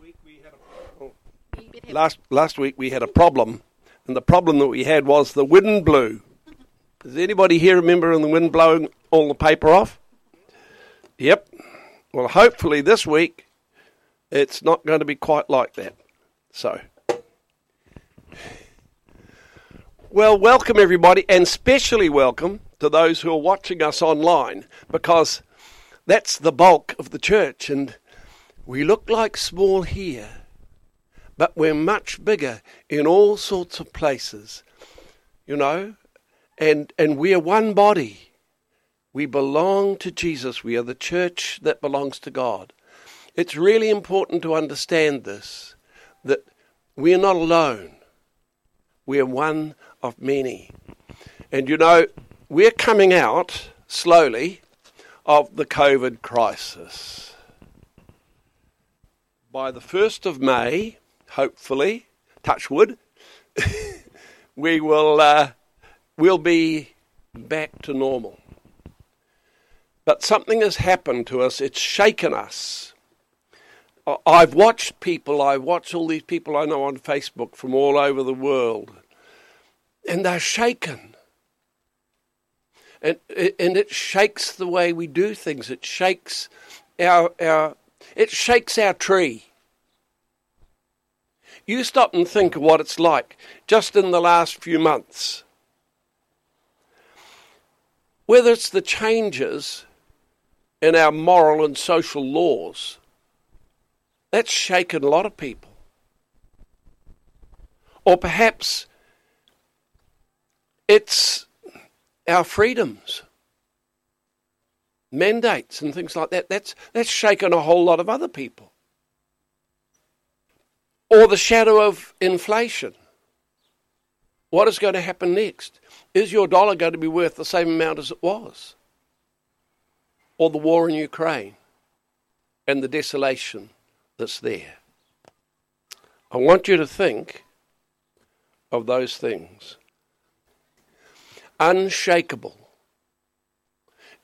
week we had a, oh. last last week we had a problem, and the problem that we had was the wind blew. Does anybody here remember the wind blowing all the paper off? Yep. Well, hopefully this week it's not going to be quite like that. So. Well, welcome everybody, and especially welcome to those who are watching us online because that's the bulk of the church. And we look like small here, but we're much bigger in all sorts of places, you know, and, and we are one body. We belong to Jesus. We are the church that belongs to God. It's really important to understand this that we are not alone. We are one of many. And you know, we're coming out slowly of the COVID crisis by the 1st of May, hopefully, touch wood, we will uh, we'll be back to normal. But something has happened to us, it's shaken us. I've watched people, I watch all these people I know on Facebook from all over the world, and they're shaken. And, and it shakes the way we do things. It shakes our, our it shakes our tree. You stop and think of what it's like just in the last few months. Whether it's the changes in our moral and social laws, that's shaken a lot of people. Or perhaps it's our freedoms mandates and things like that. That's, that's shaken a whole lot of other people. Or the shadow of inflation. What is going to happen next? Is your dollar going to be worth the same amount as it was? Or the war in Ukraine and the desolation that's there? I want you to think of those things. Unshakable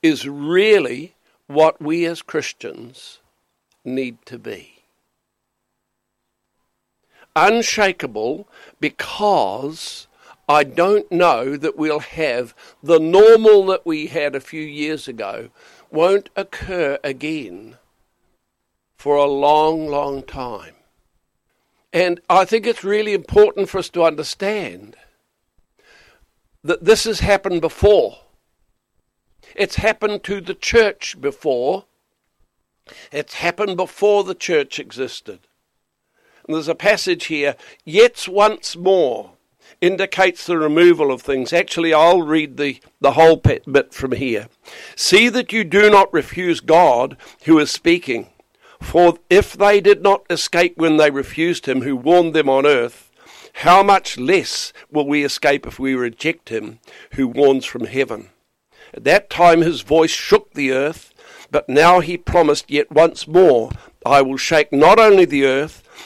is really what we as Christians need to be. Unshakable because I don't know that we'll have the normal that we had a few years ago won't occur again for a long, long time. And I think it's really important for us to understand that this has happened before. It's happened to the church before. It's happened before the church existed. And there's a passage here, yet once more indicates the removal of things. Actually, I'll read the, the whole bit from here. See that you do not refuse God who is speaking. For if they did not escape when they refused him who warned them on earth, how much less will we escape if we reject him who warns from heaven? At that time his voice shook the earth, but now he promised yet once more, I will shake not only the earth,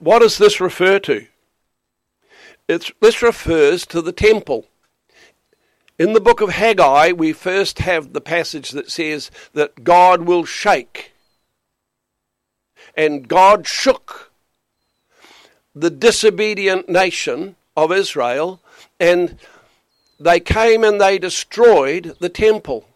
what does this refer to? It's, this refers to the temple. In the book of Haggai, we first have the passage that says that God will shake. And God shook the disobedient nation of Israel, and they came and they destroyed the temple.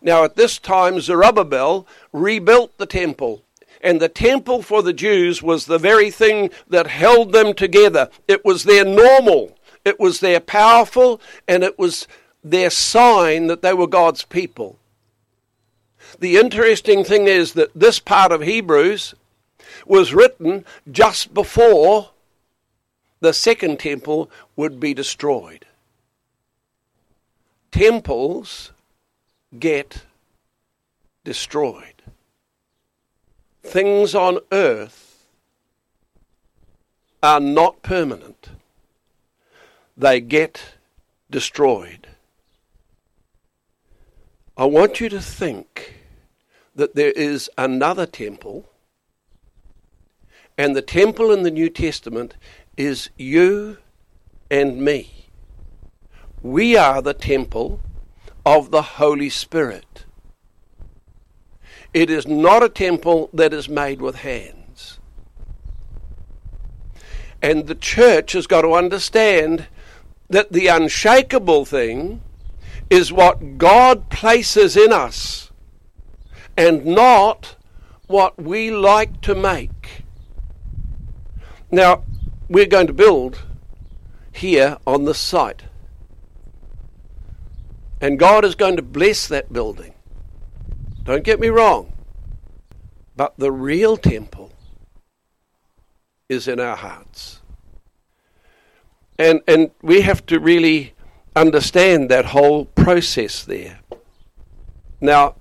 Now, at this time, Zerubbabel rebuilt the temple. And the temple for the Jews was the very thing that held them together. It was their normal, it was their powerful, and it was their sign that they were God's people. The interesting thing is that this part of Hebrews was written just before the second temple would be destroyed. Temples get destroyed. Things on earth are not permanent, they get destroyed. I want you to think that there is another temple, and the temple in the New Testament is you and me. We are the temple of the Holy Spirit. It is not a temple that is made with hands. And the church has got to understand that the unshakable thing is what God places in us and not what we like to make. Now, we're going to build here on this site. And God is going to bless that building. Don't get me wrong. But the real temple is in our hearts. And, and we have to really understand that whole process there. Now,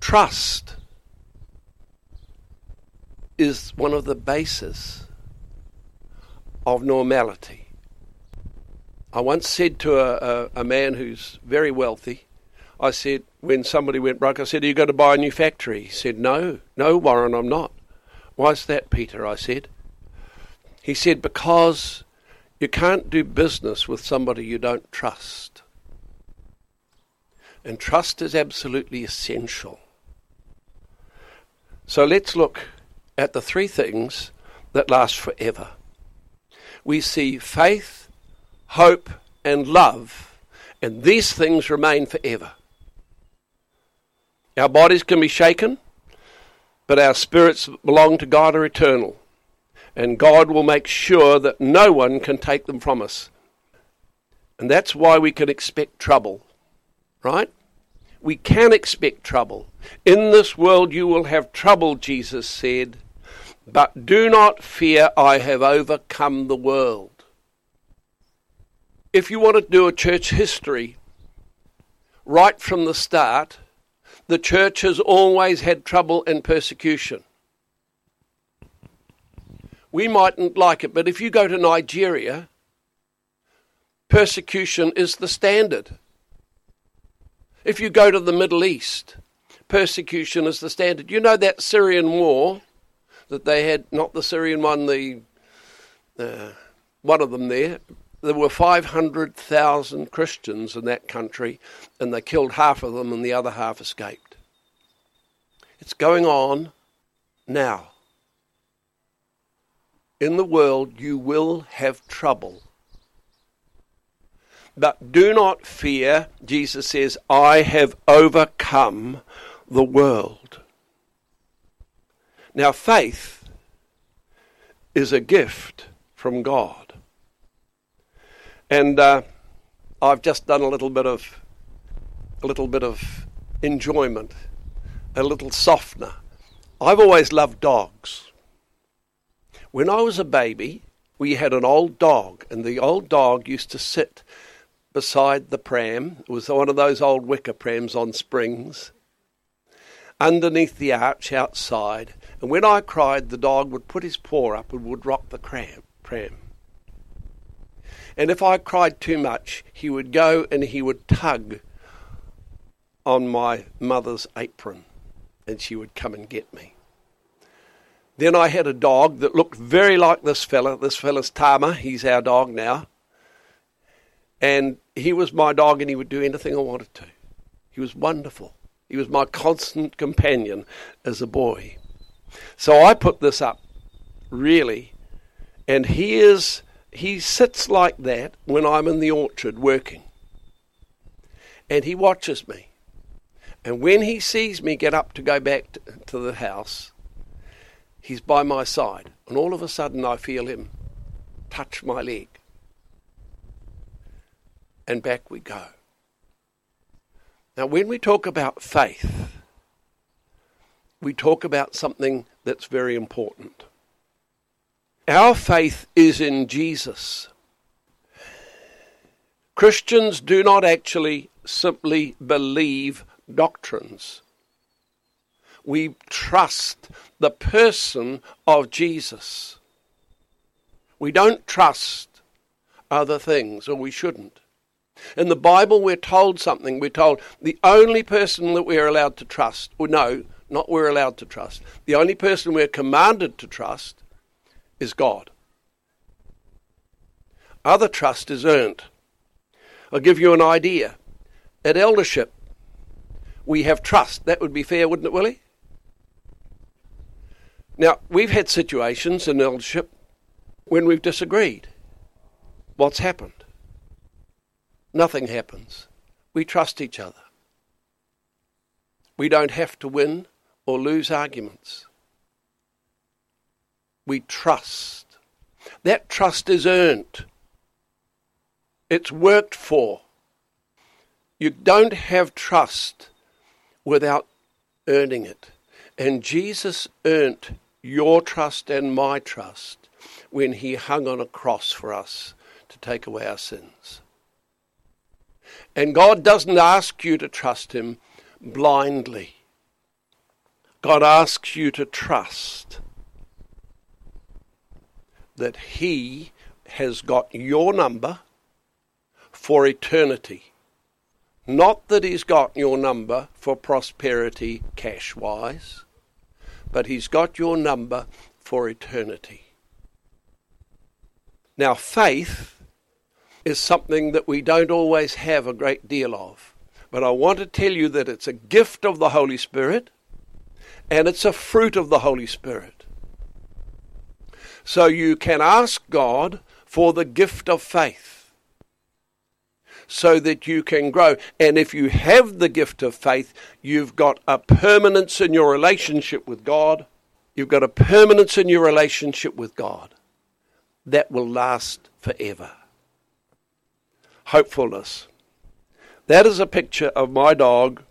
trust is one of the bases of normality. I once said to a, a, a, man who's very wealthy, I said, when somebody went broke, I said, Are you going to buy a new factory? He said, No, no, Warren, I'm not. Why's that, Peter? I said. He said, Because you can't do business with somebody you don't trust. And trust is absolutely essential. So let's look at the three things that last forever. We see faith, hope, and love, and these things remain forever. Our bodies can be shaken, but our spirits belong to God are eternal and God will make sure that no one can take them from us. And that's why we can expect trouble, right? We can expect trouble. In this world you will have trouble, Jesus said, but do not fear, I have overcome the world. If you want to do a church history, right from the start, the church has always had trouble and persecution we mightn't like it, but if you go to Nigeria, persecution is the standard. If you go to the Middle East, persecution is the standard. You know that Syrian war that they had, not the Syrian one, the uh, one of them there. There were 500,000 Christians in that country, and they killed half of them, and the other half escaped. It's going on now in the world you will have trouble. But do not fear, Jesus says, I have overcome the world. Now, faith is a gift from God. And uh, I've just done a little bit of a little bit of enjoyment, a little softener. I've always loved dogs. When I was a baby, we had an old dog, and the old dog used to sit beside the pram. It was one of those old wicker prams on springs, underneath the arch outside. And when I cried, the dog would put his paw up and would rock the cram, pram. And if I cried too much, he would go and he would tug on my mother's apron, and she would come and get me. Then I had a dog that looked very like this fella. This fella's Tama. He's our dog now. And he was my dog and he would do anything I wanted to. He was wonderful. He was my constant companion as a boy. So I put this up, really. And he is he sits like that when I'm in the orchard working. And he watches me. And when he sees me get up to go back to, to the house, He's by my side, and all of a sudden I feel him touch my leg. And back we go. Now, when we talk about faith, we talk about something that's very important. Our faith is in Jesus. Christians do not actually simply believe doctrines we trust the person of Jesus. We don't trust other things, or we shouldn't. In the Bible, we're told something. We're told the only person that we're allowed to trust, or no, not we're allowed to trust, the only person we're commanded to trust is God. Other trust is earned. I'll give you an idea. At eldership, we have trust. That would be fair, wouldn't it, Willie? Now, we've had situations in eldership when we've disagreed. What's happened? Nothing happens. We trust each other. We don't have to win or lose arguments. We trust. That trust is earned. It's worked for. You don't have trust without earning it. And Jesus earned your trust and my trust when he hung on a cross for us to take away our sins. And God doesn't ask you to trust him blindly. God asks you to trust that he has got your number for eternity. Not that he's got your number for prosperity cash wise, but he's got your number for eternity. Now, faith is something that we don't always have a great deal of. But I want to tell you that it's a gift of the Holy Spirit and it's a fruit of the Holy Spirit. So you can ask God for the gift of faith so that you can grow. And if you have the gift of faith, you've got a permanence in your relationship with God. You've got a permanence in your relationship with God that will last forever. Hopefulness. That is a picture of my dog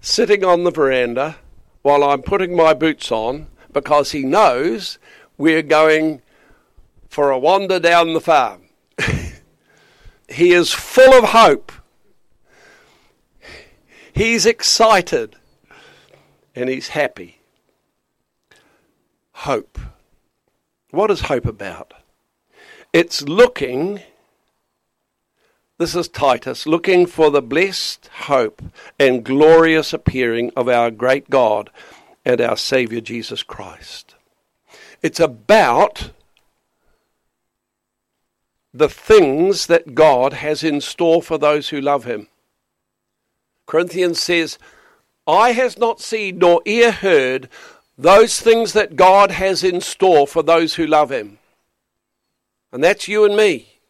sitting on the veranda while I'm putting my boots on because he knows we're going for a wander down the farm. He is full of hope. He's excited and he's happy. Hope. What is hope about? It's looking, this is Titus, looking for the blessed hope and glorious appearing of our great God and our Saviour Jesus Christ. It's about the things that God has in store for those who love him. Corinthians says, Eye has not seen nor ear heard those things that God has in store for those who love him. And that's you and me.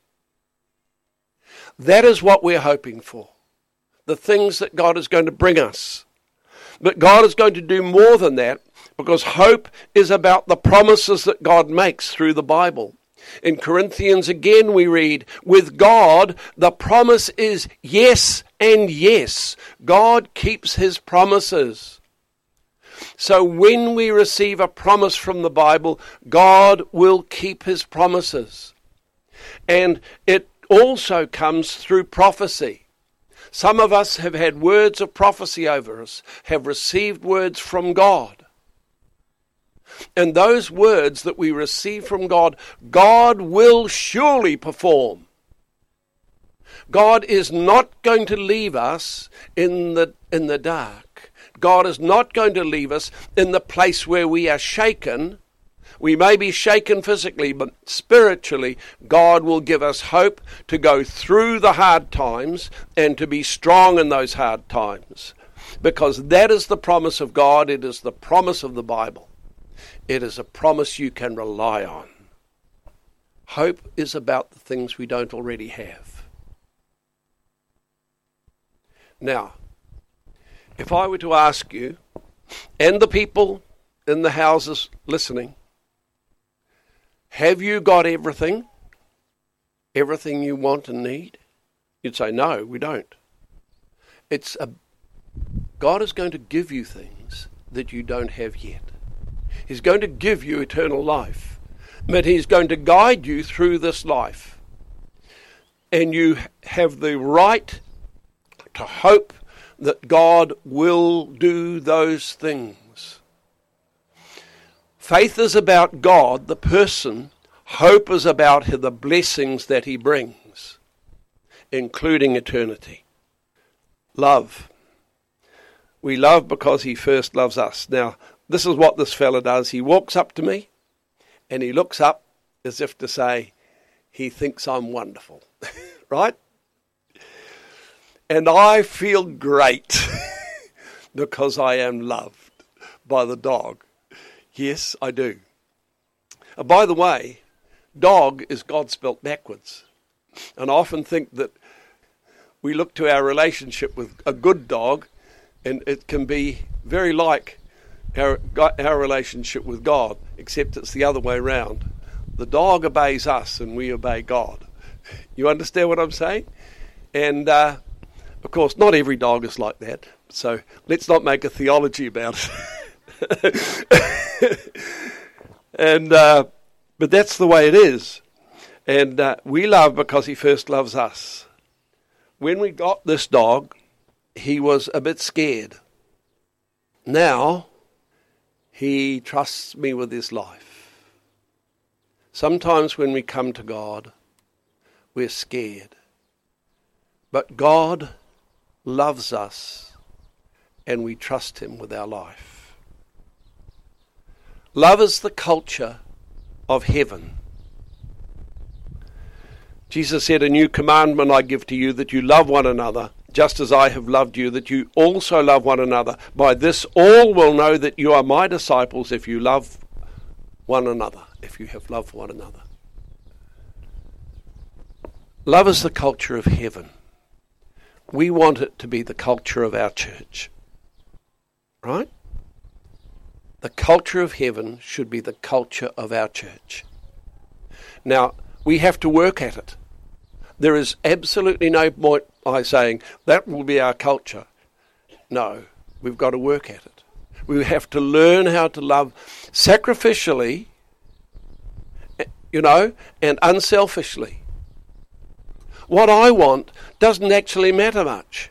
That is what we're hoping for. The things that God is going to bring us. But God is going to do more than that because hope is about the promises that God makes through the Bible. In Corinthians again, we read, with God, the promise is yes and yes. God keeps his promises. So when we receive a promise from the Bible, God will keep his promises. And it also comes through prophecy. Some of us have had words of prophecy over us, have received words from God. And those words that we receive from God, God will surely perform. God is not going to leave us in the, in the dark. God is not going to leave us in the place where we are shaken. We may be shaken physically, but spiritually, God will give us hope to go through the hard times and to be strong in those hard times. Because that is the promise of God, it is the promise of the Bible. It is a promise you can rely on. Hope is about the things we don't already have. Now, if I were to ask you, and the people in the houses listening, have you got everything? Everything you want and need? You'd say, no, we don't. It's a, God is going to give you things that you don't have yet. He's going to give you eternal life, but He's going to guide you through this life. And you have the right to hope that God will do those things. Faith is about God, the person, Hope is about the blessings that he brings, including eternity. Love. We love because he first loves us. Now, this is what this fella does. He walks up to me and he looks up as if to say, he thinks I'm wonderful. right? And I feel great because I am loved by the dog. Yes, I do. And by the way, dog is God spelt backwards. And I often think that we look to our relationship with a good dog, and it can be very like our, our relationship with God, except it's the other way around. The dog obeys us, and we obey God. You understand what I'm saying? And uh, of course, not every dog is like that. So let's not make a theology about it. and uh, but that's the way it is. And uh, we love because he first loves us. When we got this dog, he was a bit scared. Now, he trusts me with his life. Sometimes when we come to God, we're scared. But God loves us and we trust him with our life. Love is the culture of heaven. Jesus said, A new commandment I give to you that you love one another, just as I have loved you, that you also love one another. By this all will know that you are my disciples if you love one another, if you have loved one another. Love is the culture of heaven. We want it to be the culture of our church. Right? The culture of heaven should be the culture of our church. Now, we have to work at it. There is absolutely no point by saying that will be our culture. No, we've got to work at it. We have to learn how to love sacrificially, you know, and unselfishly. What I want doesn't actually matter much.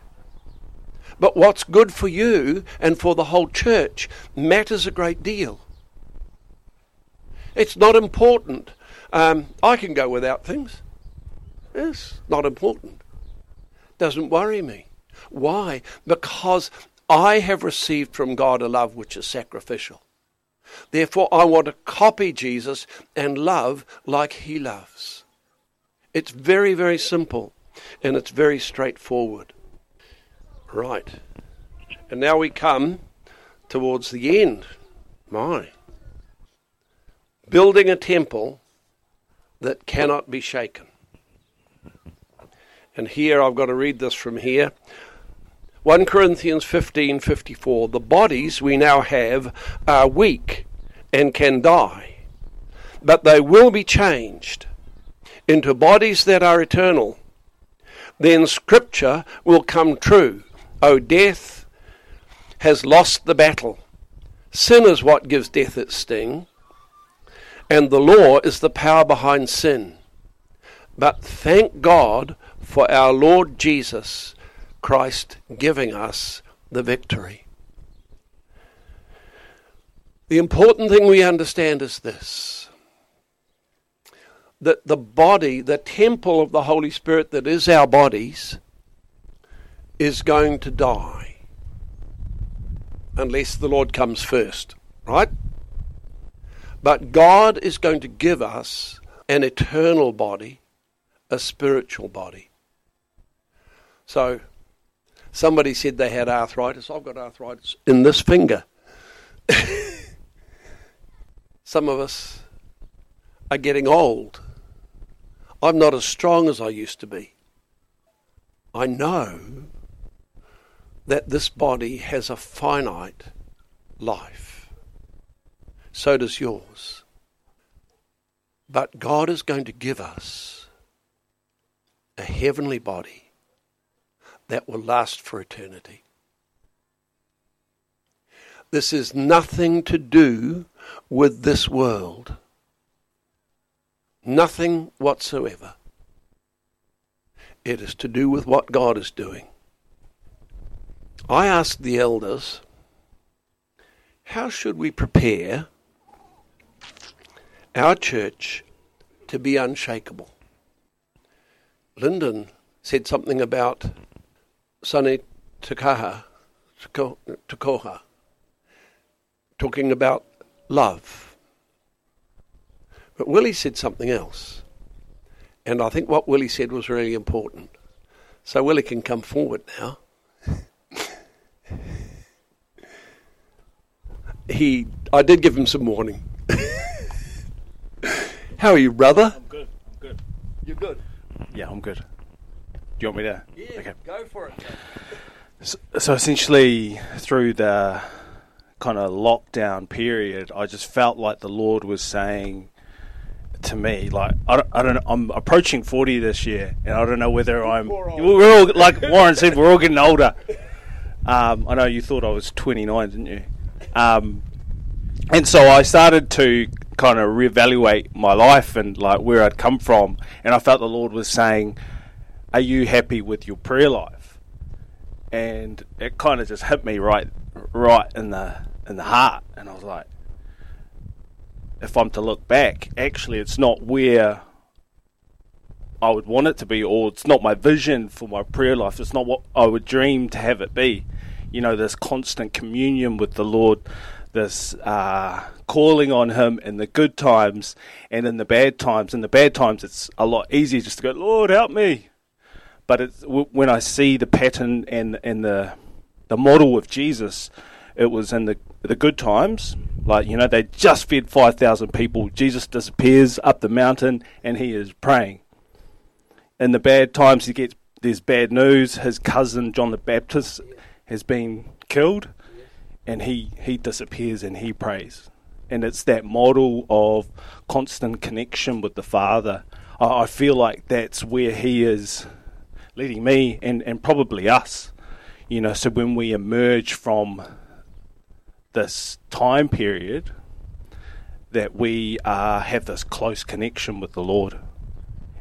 But what's good for you and for the whole church matters a great deal. It's not important. Um, I can go without things. It's not important. Doesn't worry me. Why? Because I have received from God a love which is sacrificial. Therefore, I want to copy Jesus and love like he loves. It's very, very simple and it's very straightforward. Right. And now we come towards the end. My. Building a temple that cannot be shaken. And here I've got to read this from here. 1 Corinthians 15:54 The bodies we now have are weak and can die but they will be changed into bodies that are eternal then scripture will come true O death has lost the battle. Sin is what gives death its sting, and the law is the power behind sin. But thank God for our Lord Jesus Christ giving us the victory. The important thing we understand is this that the body, the temple of the Holy Spirit that is our bodies, is going to die unless the Lord comes first, right? But God is going to give us an eternal body, a spiritual body. So, somebody said they had arthritis. I've got arthritis in this finger. Some of us are getting old. I'm not as strong as I used to be. I know that this body has a finite life. So does yours. But God is going to give us a heavenly body that will last for eternity. This is nothing to do with this world. Nothing whatsoever. It is to do with what God is doing. I asked the elders, how should we prepare our church to be unshakable. Lyndon said something about Sane Takaha, Takoha, talking about love. But Willie said something else. And I think what Willie said was really important. So Willie can come forward now. he I did give him some warning. How are you, brother? I'm good. I'm good. You're good. Yeah, I'm good. Do you want me to? Okay. go for it. So, so essentially, through the kind of lockdown period, I just felt like the Lord was saying to me, like, I don't, I don't know, I'm approaching 40 this year, and I don't know whether I'm. We're all, like Warren said, we're all getting older. Um, I know you thought I was 29, didn't you? Um, and so I started to kind of reevaluate my life and like where I'd come from, and I felt the Lord was saying, "Are you happy with your prayer life?" And it kind of just hit me right, right in the in the heart, and I was like, "If I'm to look back, actually, it's not where." I would want it to be, or it's not my vision for my prayer life. It's not what I would dream to have it be. You know, this constant communion with the Lord, this uh, calling on Him in the good times and in the bad times. In the bad times, it's a lot easier just to go, Lord, help me. But it's, w- when I see the pattern and and the the model of Jesus, it was in the the good times. Like you know, they just fed five thousand people. Jesus disappears up the mountain and he is praying. In the bad times, he gets there's bad news. His cousin John the Baptist has been killed and he he disappears and he prays and it's that model of constant connection with the father i, I feel like that's where he is leading me and, and probably us you know so when we emerge from this time period that we uh, have this close connection with the lord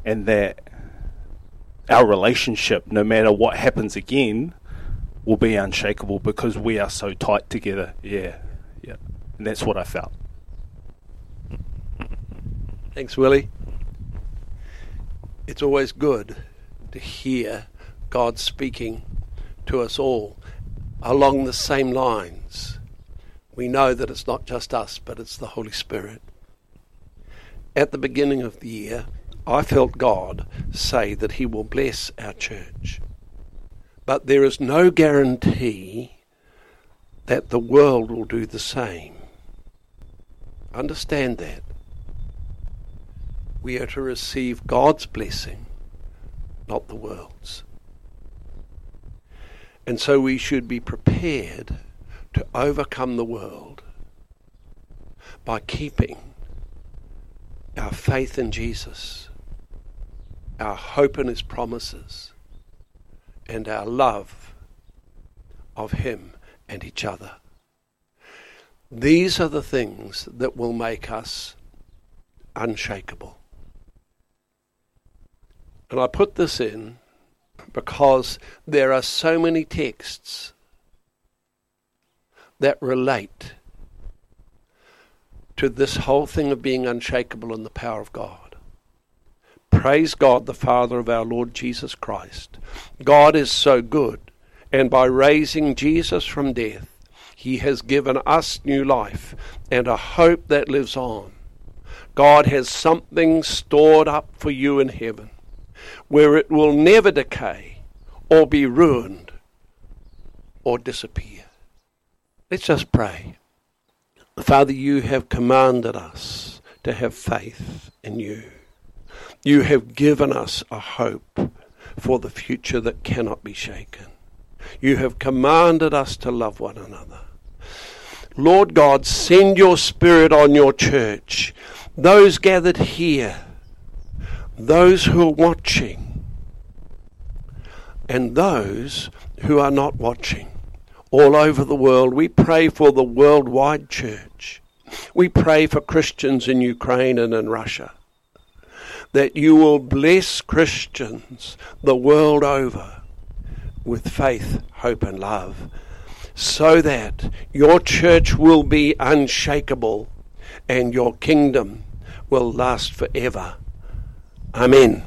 and that our relationship no matter what happens again will be unshakable because we are so tight together. Yeah, yeah, and that's what I felt. Thanks, Willie. It's always good to hear God speaking to us all along the same lines. We know that it's not just us, but it's the Holy Spirit. At the beginning of the year, I felt God say that He will bless our church. But there is no guarantee that the world will do the same. Understand that. We are to receive God's blessing, not the world's. And so we should be prepared to overcome the world by keeping our faith in Jesus, our hope in His promises, and our love of Him and each other. These are the things that will make us unshakable. And I put this in because there are so many texts that relate to this whole thing of being unshakable in the power of God. Praise God, the Father of our Lord Jesus Christ. God is so good, and by raising Jesus from death, He has given us new life and a hope that lives on. God has something stored up for you in heaven where it will never decay or be ruined or disappear. Let's just pray. Father, you have commanded us to have faith in you. You have given us a hope for the future that cannot be shaken. You have commanded us to love one another. Lord God, send your Spirit on your church, those gathered here, those who are watching, and those who are not watching all over the world. We pray for the worldwide church. We pray for Christians in Ukraine and in Russia. That you will bless Christians the world over with faith, hope, and love, so that your church will be unshakable and your kingdom will last forever. Amen.